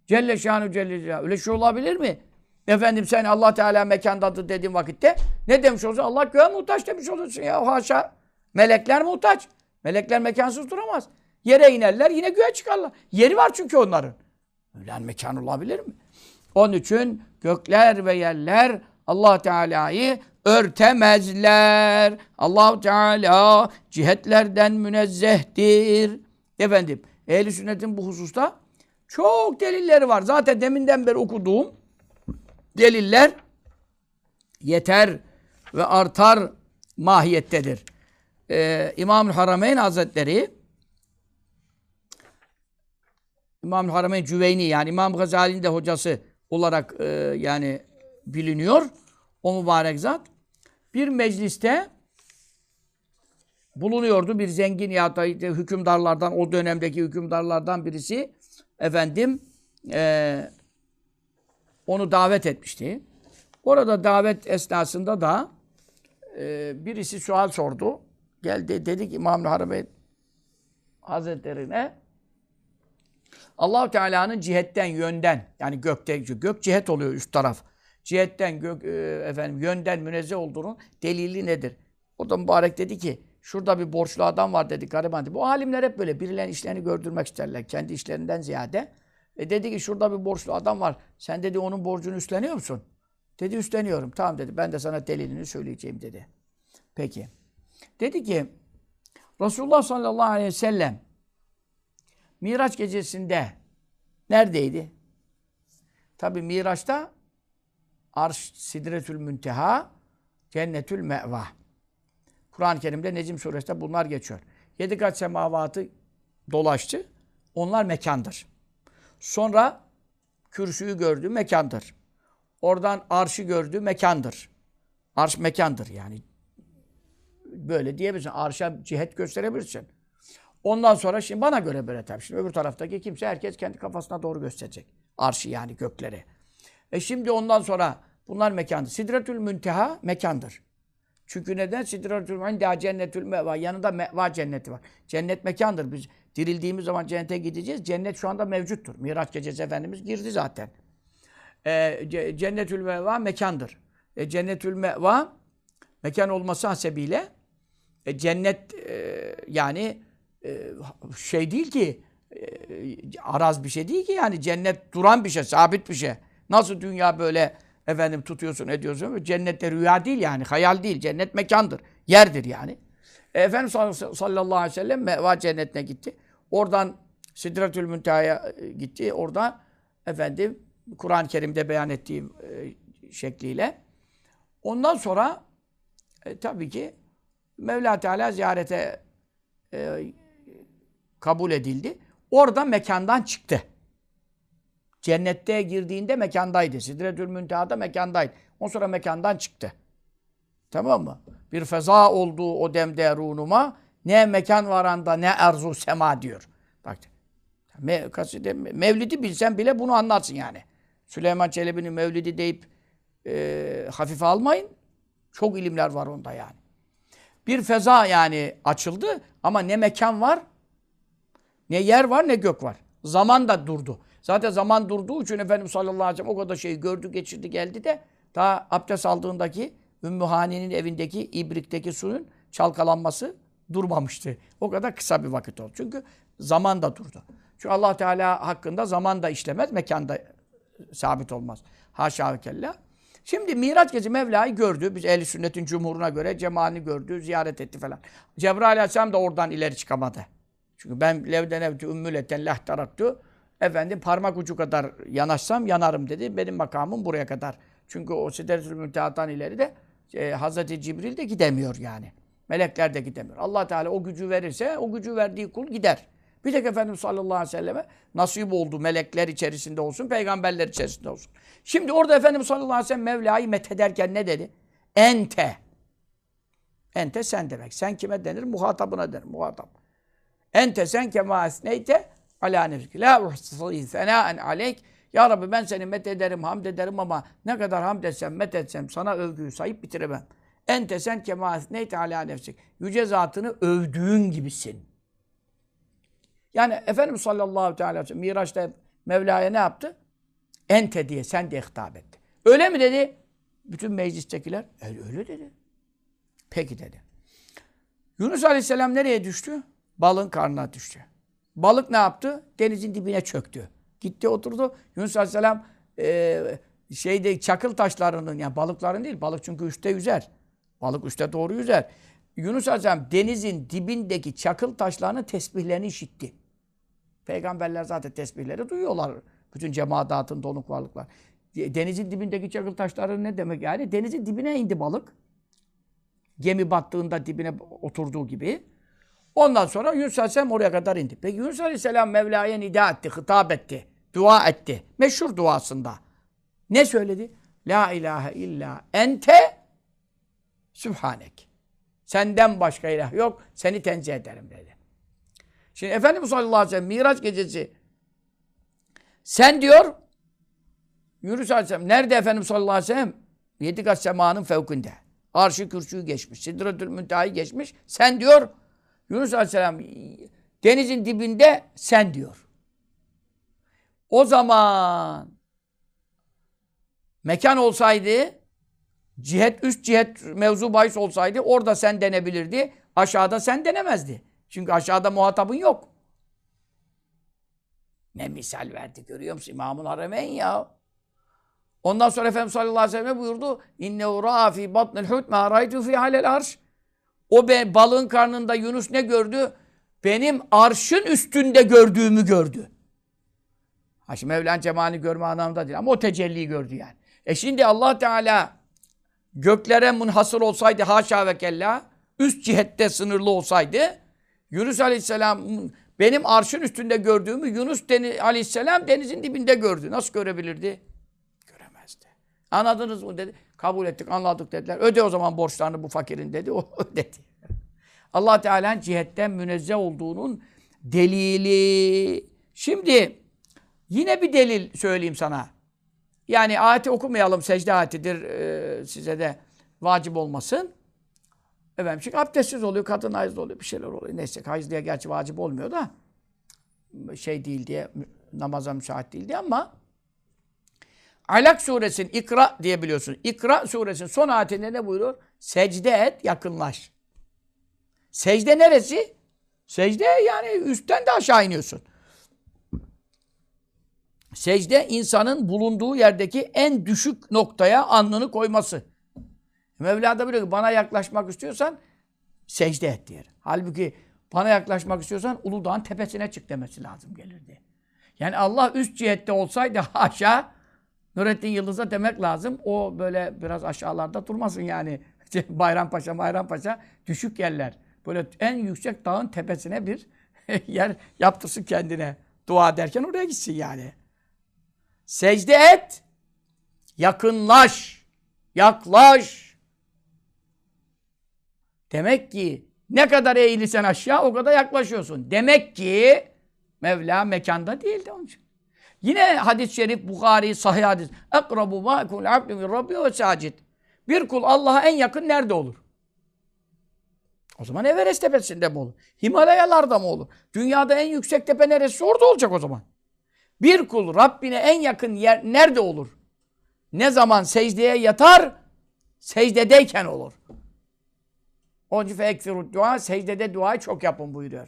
[SPEAKER 1] Celle şanu celle celle. Öyle şey olabilir mi? Efendim sen Allah Teala mekandadır dediğin vakitte ne demiş olursun? Allah göğe muhtaç demiş olursun ya. Haşa. Melekler muhtaç. Melekler mekansız duramaz. Yere inerler yine göğe çıkarlar. Yeri var çünkü onların. Öyle mekan olabilir mi? Onun için gökler ve yerler Allah Teala'yı örtemezler. Allah Teala cihetlerden münezzehtir. Efendim, ehl sünnetin bu hususta çok delilleri var. Zaten deminden beri okuduğum deliller yeter ve artar mahiyettedir. Ee, İmam-ı Harameyn Hazretleri İmam-ı Harameyn Cüveyni yani İmam Gazali'nin de hocası olarak e, yani biliniyor. O mübarek zat bir mecliste bulunuyordu. Bir zengin ya da hükümdarlardan, o dönemdeki hükümdarlardan birisi efendim e, onu davet etmişti. Orada davet esnasında da e, birisi sual sordu. Geldi dedi ki İmam Harbi Hazretlerine allah Teala'nın cihetten, yönden yani gökte, gök cihet oluyor üst taraf. Cihetten, gök, e, efendim, yönden münezzeh olduğunun delili nedir? O da mübarek dedi ki şurada bir borçlu adam var dedi gariban dedi. Bu alimler hep böyle birilerinin işlerini gördürmek isterler. Kendi işlerinden ziyade E dedi ki şurada bir borçlu adam var. Sen dedi onun borcunu üstleniyor musun? Dedi üstleniyorum. Tamam dedi. Ben de sana delilini söyleyeceğim dedi. Peki. Dedi ki Resulullah sallallahu aleyhi ve sellem Miraç gecesinde neredeydi? Tabi Miraç'ta Arş, Sidretül Münteha, Cennetül Me'va. Kur'an-ı Kerim'de Necim suresinde bunlar geçiyor. Yedi kat semavatı dolaştı. Onlar mekandır. Sonra kürsüyü gördü, mekandır. Oradan arşı gördü, mekandır. Arş mekandır yani. Böyle diyebilirsin. Arşa cihet gösterebilirsin. Ondan sonra şimdi bana göre böyle tabii. Şimdi öbür taraftaki kimse herkes kendi kafasına doğru gösterecek. Arşı yani gökleri. E şimdi ondan sonra bunlar mekandır. Sidretül Münteha mekandır. Çünkü neden? Sidretül Münteha cennetül meva. Yanında meva cenneti var. Cennet mekandır. Biz dirildiğimiz zaman cennete gideceğiz. Cennet şu anda mevcuttur. Miraç gecesi Efendimiz girdi zaten. E, cennetül meva mekandır. E, cennetül meva mekan olması hasebiyle e, cennet e, yani şey değil ki araz bir şey değil ki yani cennet duran bir şey, sabit bir şey. Nasıl dünya böyle efendim tutuyorsun, ediyorsun. Cennette rüya değil yani, hayal değil. Cennet mekandır, yerdir yani. E, Efendimiz sallallahu aleyhi ve sellem meva cennetine gitti. Oradan Sidretül Münteha'ya e, gitti. Orada efendim Kur'an-ı Kerim'de beyan ettiği e, şekliyle. Ondan sonra e, tabii ki Mevla Teala ziyarete e, kabul edildi. Orada mekandan çıktı. Cennette girdiğinde mekandaydı. Sidretül Münteha'da mekandaydı. Ondan sonra mekandan çıktı. Tamam mı? Bir feza olduğu o demde runuma ne mekan varanda ne erzu sema diyor. Bak me, kaside, mevlidi bilsen bile bunu anlarsın yani. Süleyman Çelebi'nin mevlidi deyip e, hafife almayın. Çok ilimler var onda yani. Bir feza yani açıldı ama ne mekan var, ne yer var, ne gök var. Zaman da durdu. Zaten zaman durduğu için Efendimiz sallallahu aleyhi ve sellem o kadar şeyi gördü, geçirdi, geldi de daha abdest aldığındaki Ümmühane'nin evindeki ibrikteki suyun çalkalanması durmamıştı. O kadar kısa bir vakit oldu. Çünkü zaman da durdu. Çünkü Allah Teala hakkında zaman da işlemez, mekan da sabit olmaz. Haşa ve kella. Şimdi Miraç gecesi Mevla'yı gördü. Biz ehl sünnetin cumhuruna göre cemalini gördü, ziyaret etti falan. Cebrail aleyhisselam da oradan ileri çıkamadı. Çünkü ben levden evti ümmületen lahtaraktü. Efendim parmak ucu kadar yanaşsam yanarım dedi. Benim makamım buraya kadar. Çünkü o Sidretül Münteha'dan ileri de e, Hazreti Cibril de gidemiyor yani. Melekler de gidemiyor. Allah Teala o gücü verirse o gücü verdiği kul gider. Bir tek Efendimiz sallallahu aleyhi ve selleme nasip oldu. Melekler içerisinde olsun, peygamberler içerisinde olsun. Şimdi orada Efendimiz sallallahu aleyhi ve sellem Mevla'yı methederken ne dedi? Ente. Ente sen demek. Sen kime denir? Muhatabına denir. Muhatap. Ente sen kema esneyte ala nefsik. La uhsî senâen aleyk. Ya Rabbi ben seni met ederim, hamd ederim ama ne kadar hamd etsem, met etsem sana övgüyü sayıp bitiremem. Ente sen kema esneyte ala nefsik. Yüce zatını övdüğün gibisin. Yani Efendimiz sallallahu aleyhi ve sellem Miraç'ta Mevla'ya ne yaptı? Ente diye sen de hitap etti. Öyle mi dedi? Bütün meclistekiler öyle, öyle dedi. Peki dedi. Yunus aleyhisselam nereye düştü? Balın karnına düştü. Balık ne yaptı? Denizin dibine çöktü. Gitti oturdu. Yunus aleyhisselam e, şeyde çakıl taşlarının yani balıkların değil. Balık çünkü üstte yüzer. Balık üstte doğru yüzer. Yunus aleyhisselam denizin dibindeki çakıl taşlarının tesbihlerini işitti. Peygamberler zaten tesbihleri duyuyorlar. Bütün cemaatın donuk varlıklar. Denizin dibindeki çakıl taşları ne demek yani? Denizin dibine indi balık. Gemi battığında dibine oturduğu gibi. Ondan sonra Yunus Aleyhisselam oraya kadar indi. Peki Yunus Aleyhisselam Mevla'ya nida etti, hitap etti. Dua etti. Meşhur duasında. Ne söyledi? La ilahe illa ente sübhanek. Senden başka ilah yok. Seni tenzih ederim dedi. Şimdi Efendimiz sallallahu aleyhi ve sellem Miraç gecesi sen diyor Yunus aleyhisselam nerede Efendimiz sallallahu aleyhi ve sellem? Yedi kat semanın fevkinde. Arşı kürsüyü geçmiş. Sidretül Münteha'yı geçmiş. Sen diyor Yunus aleyhisselam denizin dibinde sen diyor. O zaman mekan olsaydı cihet üst cihet mevzu bahis olsaydı orada sen denebilirdi. Aşağıda sen denemezdi. Çünkü aşağıda muhatabın yok. Ne misal verdi görüyor musun? İmamul Haremeyn ya. Ondan sonra Efendimiz sallallahu aleyhi ve sellem buyurdu. İnne ura fi batnil hut ma raytu fi halel arş. O be, balığın karnında Yunus ne gördü? Benim arşın üstünde gördüğümü gördü. Ha şimdi Mevlana cemalini görme anlamında değil ama o tecelliyi gördü yani. E şimdi Allah Teala göklere münhasır olsaydı haşa ve kella üst cihette sınırlı olsaydı Yunus Aleyhisselam benim arşın üstünde gördüğümü Yunus deni, Aleyhisselam denizin dibinde gördü. Nasıl görebilirdi? Göremezdi. Anladınız mı dedi. Kabul ettik, anladık dediler. Öde o zaman borçlarını bu fakirin dedi. O ödedi. Allah Teala'nın cihetten münezzeh olduğunun delili. Şimdi yine bir delil söyleyeyim sana. Yani ayeti okumayalım, secde ayetidir e, size de vacip olmasın. Efendim çünkü abdestsiz oluyor, kadın hayızlı oluyor, bir şeyler oluyor. Neyse hayızlıya gerçi vacip olmuyor da şey değil diye, namaza müsait değil diye ama Alak suresinin İkra diye biliyorsun. İkra suresinin son ayetinde ne buyuruyor? Secde et, yakınlaş. Secde neresi? Secde yani üstten de aşağı iniyorsun. Secde insanın bulunduğu yerdeki en düşük noktaya alnını koyması. Mevla da biliyor ki bana yaklaşmak istiyorsan secde et diyor. Halbuki bana yaklaşmak istiyorsan Uludağ'ın tepesine çık demesi lazım gelirdi. Yani Allah üst cihette olsaydı haşa Nurettin Yıldız'a demek lazım. O böyle biraz aşağılarda durmasın yani. Bayrampaşa, Bayrampaşa düşük yerler. Böyle en yüksek dağın tepesine bir yer yaptırsın kendine. Dua ederken oraya gitsin yani. Secde et. Yakınlaş. Yaklaş. Demek ki ne kadar eğilirsen aşağı o kadar yaklaşıyorsun. Demek ki Mevla mekanda değildi onun için. Yine hadis-i şerif Bukhari sahih hadis. Ekrabu ma kul abdu min rabbi ve. Bir kul Allah'a en yakın nerede olur? O zaman Everest tepesinde mi olur? Himalayalarda mı olur? Dünyada en yüksek tepe neresi? Orada olacak o zaman. Bir kul Rabbine en yakın yer nerede olur? Ne zaman secdeye yatar? Secdedeyken olur. Onun için fekfirut dua, secdede duayı çok yapın buyuruyor.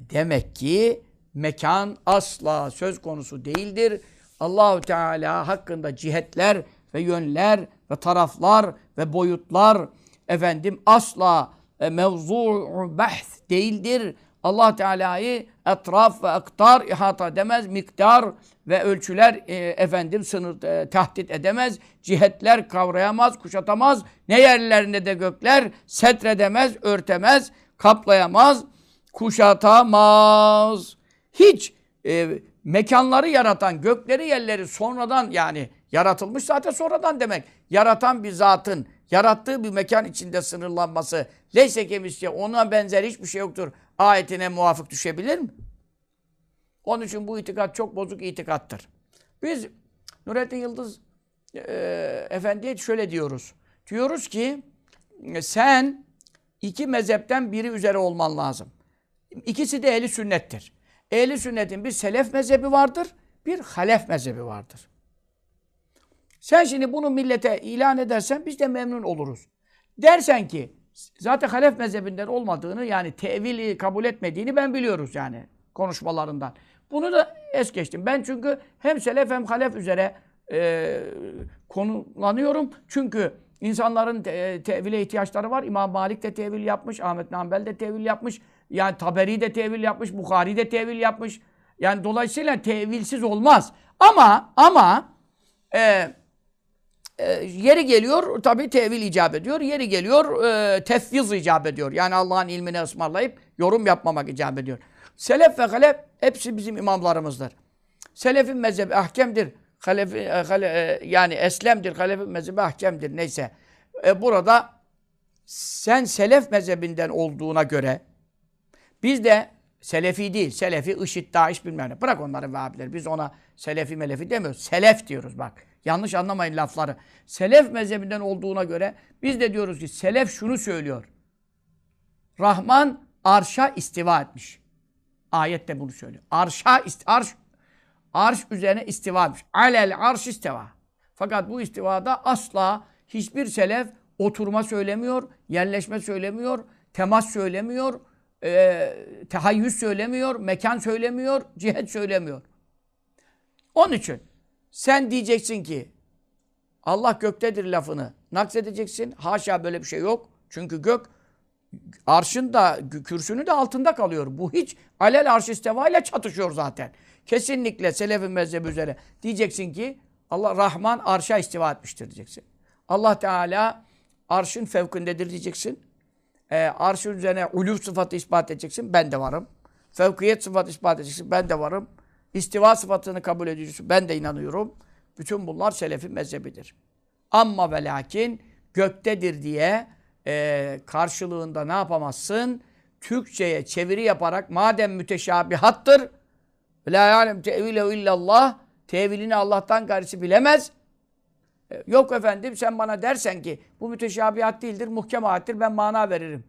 [SPEAKER 1] Demek ki mekan asla söz konusu değildir. Allahu Teala hakkında cihetler ve yönler ve taraflar ve boyutlar efendim asla e, mevzu'u bahs değildir. Allah Teala'yı etraf ve aktar ihata edemez, miktar ve ölçüler e, efendim sınır e, tahdit edemez, cihetler kavrayamaz, kuşatamaz. Ne yerlerinde de gökler setredemez, örtemez, kaplayamaz, kuşatamaz. Hiç e, mekanları yaratan, gökleri yerleri sonradan yani yaratılmış zaten sonradan demek. Yaratan bir zatın yarattığı bir mekan içinde sınırlanması leyse kemisçe ona benzer hiçbir şey yoktur. Ayetine muvafık düşebilir mi? Onun için bu itikat çok bozuk itikattır. Biz Nurettin Yıldız e, Efendi'ye şöyle diyoruz. Diyoruz ki sen iki mezhepten biri üzere olman lazım. İkisi de ehli sünnettir. Ehli sünnetin bir selef mezhebi vardır, bir halef mezhebi vardır. Sen şimdi bunu millete ilan edersen biz de memnun oluruz. Dersen ki zaten halef mezhebinden olmadığını yani tevili kabul etmediğini ben biliyoruz yani konuşmalarından. Bunu da es geçtim. Ben çünkü hem selef hem halef üzere e, konulanıyorum. Çünkü insanların te, tevile ihtiyaçları var. İmam Malik de tevil yapmış, Ahmet Nambel de tevil yapmış. Yani Taberi de tevil yapmış, Bukhari de tevil yapmış. Yani dolayısıyla tevilsiz olmaz. Ama ama e, e, yeri geliyor tabii tevil icap ediyor. Yeri geliyor e, tefviz icap ediyor. Yani Allah'ın ilmini ısmarlayıp yorum yapmamak icap ediyor. Selef ve halef hepsi bizim imamlarımızdır. Selefin mezhebi ahkemdir. Halefi, e, hale, e, yani eslemdir. Halefin mezhebi ahkemdir. Neyse. E, burada sen selef mezhebinden olduğuna göre biz de Selefi değil. Selefi, IŞİD, DAEŞ bilmem ne. Bırak onları Vehhabileri. Biz ona Selefi melefi demiyoruz. Selef diyoruz bak. Yanlış anlamayın lafları. Selef mezhebinden olduğuna göre biz de diyoruz ki Selef şunu söylüyor. Rahman arşa istiva etmiş. Ayet de bunu söylüyor. Arşa, arş, arş üzerine istiva etmiş. Alel arş istiva. Fakat bu istivada asla hiçbir selef oturma söylemiyor, yerleşme söylemiyor, temas söylemiyor, e, tehayyüz söylemiyor, mekan söylemiyor, cihet söylemiyor. Onun için sen diyeceksin ki Allah göktedir lafını naksedeceksin. Haşa böyle bir şey yok. Çünkü gök arşın da kürsünün de altında kalıyor. Bu hiç alel arş ile çatışıyor zaten. Kesinlikle selefin mezhebi üzere diyeceksin ki Allah Rahman arşa istiva etmiştir diyeceksin. Allah Teala arşın fevkindedir diyeceksin. Ee, arşın üzerine uluf sıfatı ispat edeceksin. Ben de varım. Fevkiyet sıfatı ispat edeceksin. Ben de varım. İstiva sıfatını kabul ediyorsun. Ben de inanıyorum. Bütün bunlar selefin mezhebidir. Ama ve lakin göktedir diye e, karşılığında ne yapamazsın? Türkçe'ye çeviri yaparak madem müteşabihattır la ya'lem tevilehu illallah tevilini Allah'tan gayrisi bilemez. Yok efendim sen bana dersen ki bu müteşabihat değildir, muhkem ayettir ben mana veririm.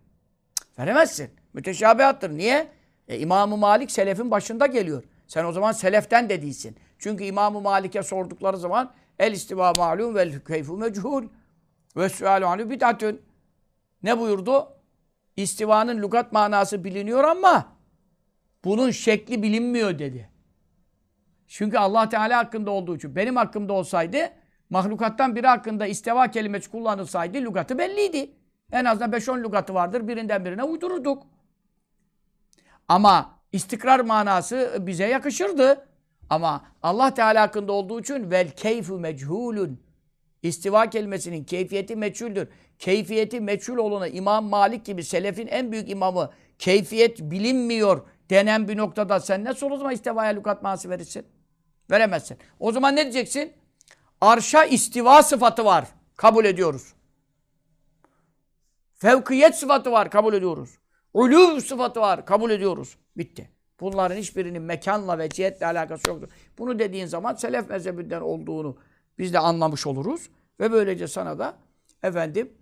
[SPEAKER 1] Cık, Veremezsin. Müteşabihattır. Niye? E, İmam-ı Malik selefin başında geliyor. Sen o zaman seleften de değilsin. Çünkü İmam-ı Malik'e sordukları zaman el istiva malum vel keyfu mechul ve sualu anhu bid'atun. Ne buyurdu? İstivanın lügat manası biliniyor ama bunun şekli bilinmiyor dedi. Çünkü Allah Teala hakkında olduğu için. Benim hakkımda olsaydı mahlukattan biri hakkında istiva kelimesi kullanılsaydı lügatı belliydi. En azından 5-10 lügatı vardır. Birinden birine uydururduk. Ama istikrar manası bize yakışırdı. Ama Allah Teala hakkında olduğu için vel keyfu mechulun. İstiva kelimesinin keyfiyeti meçhuldür. Keyfiyeti meçhul olana İmam Malik gibi selefin en büyük imamı keyfiyet bilinmiyor denen bir noktada sen nasıl o zaman istivaya lügat manası verirsin? Veremezsin. O zaman ne diyeceksin? Arşa istiva sıfatı var. Kabul ediyoruz. Fevkiyet sıfatı var. Kabul ediyoruz. Uluv sıfatı var. Kabul ediyoruz. Bitti. Bunların hiçbirinin mekanla ve cihetle alakası yoktur. Bunu dediğin zaman selef mezhebinden olduğunu biz de anlamış oluruz. Ve böylece sana da efendim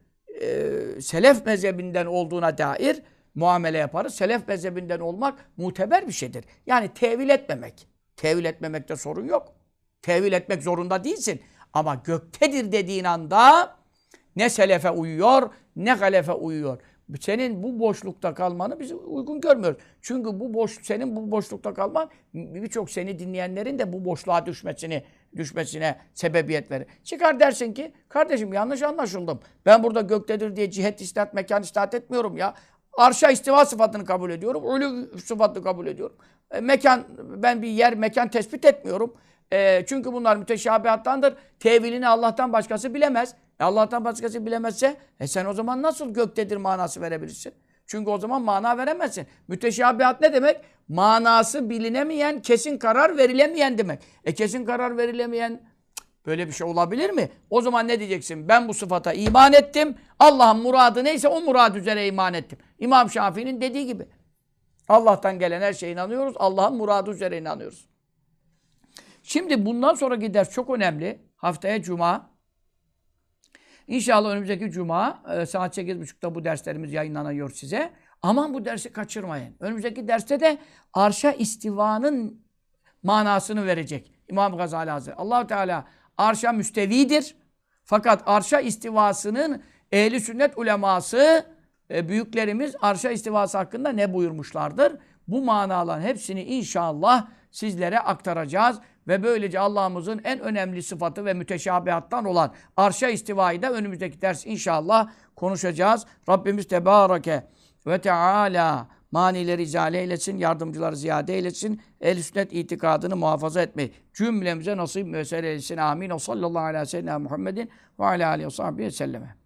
[SPEAKER 1] e, selef mezhebinden olduğuna dair muamele yaparız. Selef mezhebinden olmak muteber bir şeydir. Yani tevil etmemek. Tevil etmemekte sorun yok. Tevil etmek zorunda değilsin. Ama göktedir dediğin anda ne selefe uyuyor ne halefe uyuyor. Senin bu boşlukta kalmanı biz uygun görmüyoruz. Çünkü bu boş senin bu boşlukta kalman birçok seni dinleyenlerin de bu boşluğa düşmesini düşmesine sebebiyet verir. Çıkar dersin ki kardeşim yanlış anlaşıldım. Ben burada göktedir diye cihet istat, mekan istat etmiyorum ya. Arşa istiva sıfatını kabul ediyorum. Ölü sıfatını kabul ediyorum. E, mekan, ben bir yer, mekan tespit etmiyorum. E, çünkü bunlar müteşabihattandır. Tevilini Allah'tan başkası bilemez. E, Allah'tan başkası bilemezse e sen o zaman nasıl göktedir manası verebilirsin? Çünkü o zaman mana veremezsin. Müteşabihat ne demek? Manası bilinemeyen, kesin karar verilemeyen demek. E kesin karar verilemeyen böyle bir şey olabilir mi? O zaman ne diyeceksin? Ben bu sıfata iman ettim. Allah'ın muradı neyse o murad üzere iman ettim. İmam Şafii'nin dediği gibi. Allah'tan gelen her şeye inanıyoruz. Allah'ın muradı üzere inanıyoruz. Şimdi bundan sonraki ders çok önemli. Haftaya Cuma. İnşallah önümüzdeki Cuma e, saat 8.30'da bu derslerimiz yayınlanıyor size. Aman bu dersi kaçırmayın. Önümüzdeki derste de arşa istivanın manasını verecek İmam Gazali Hazretleri. allah Teala arşa müstevidir. Fakat arşa istivasının ehli sünnet uleması, e, büyüklerimiz arşa istivası hakkında ne buyurmuşlardır? Bu manaların hepsini inşallah sizlere aktaracağız. Ve böylece Allah'ımızın en önemli sıfatı ve müteşabihattan olan arşa istivayı da önümüzdeki ders inşallah konuşacağız. Rabbimiz Tebareke ve Teala manileri izale eylesin, yardımcıları ziyade eylesin, el sünnet itikadını muhafaza etmeyi cümlemize nasip müessere eylesin. Amin. O sallallahu aleyhi ve sellem Muhammedin ve aleyhi ve selleme.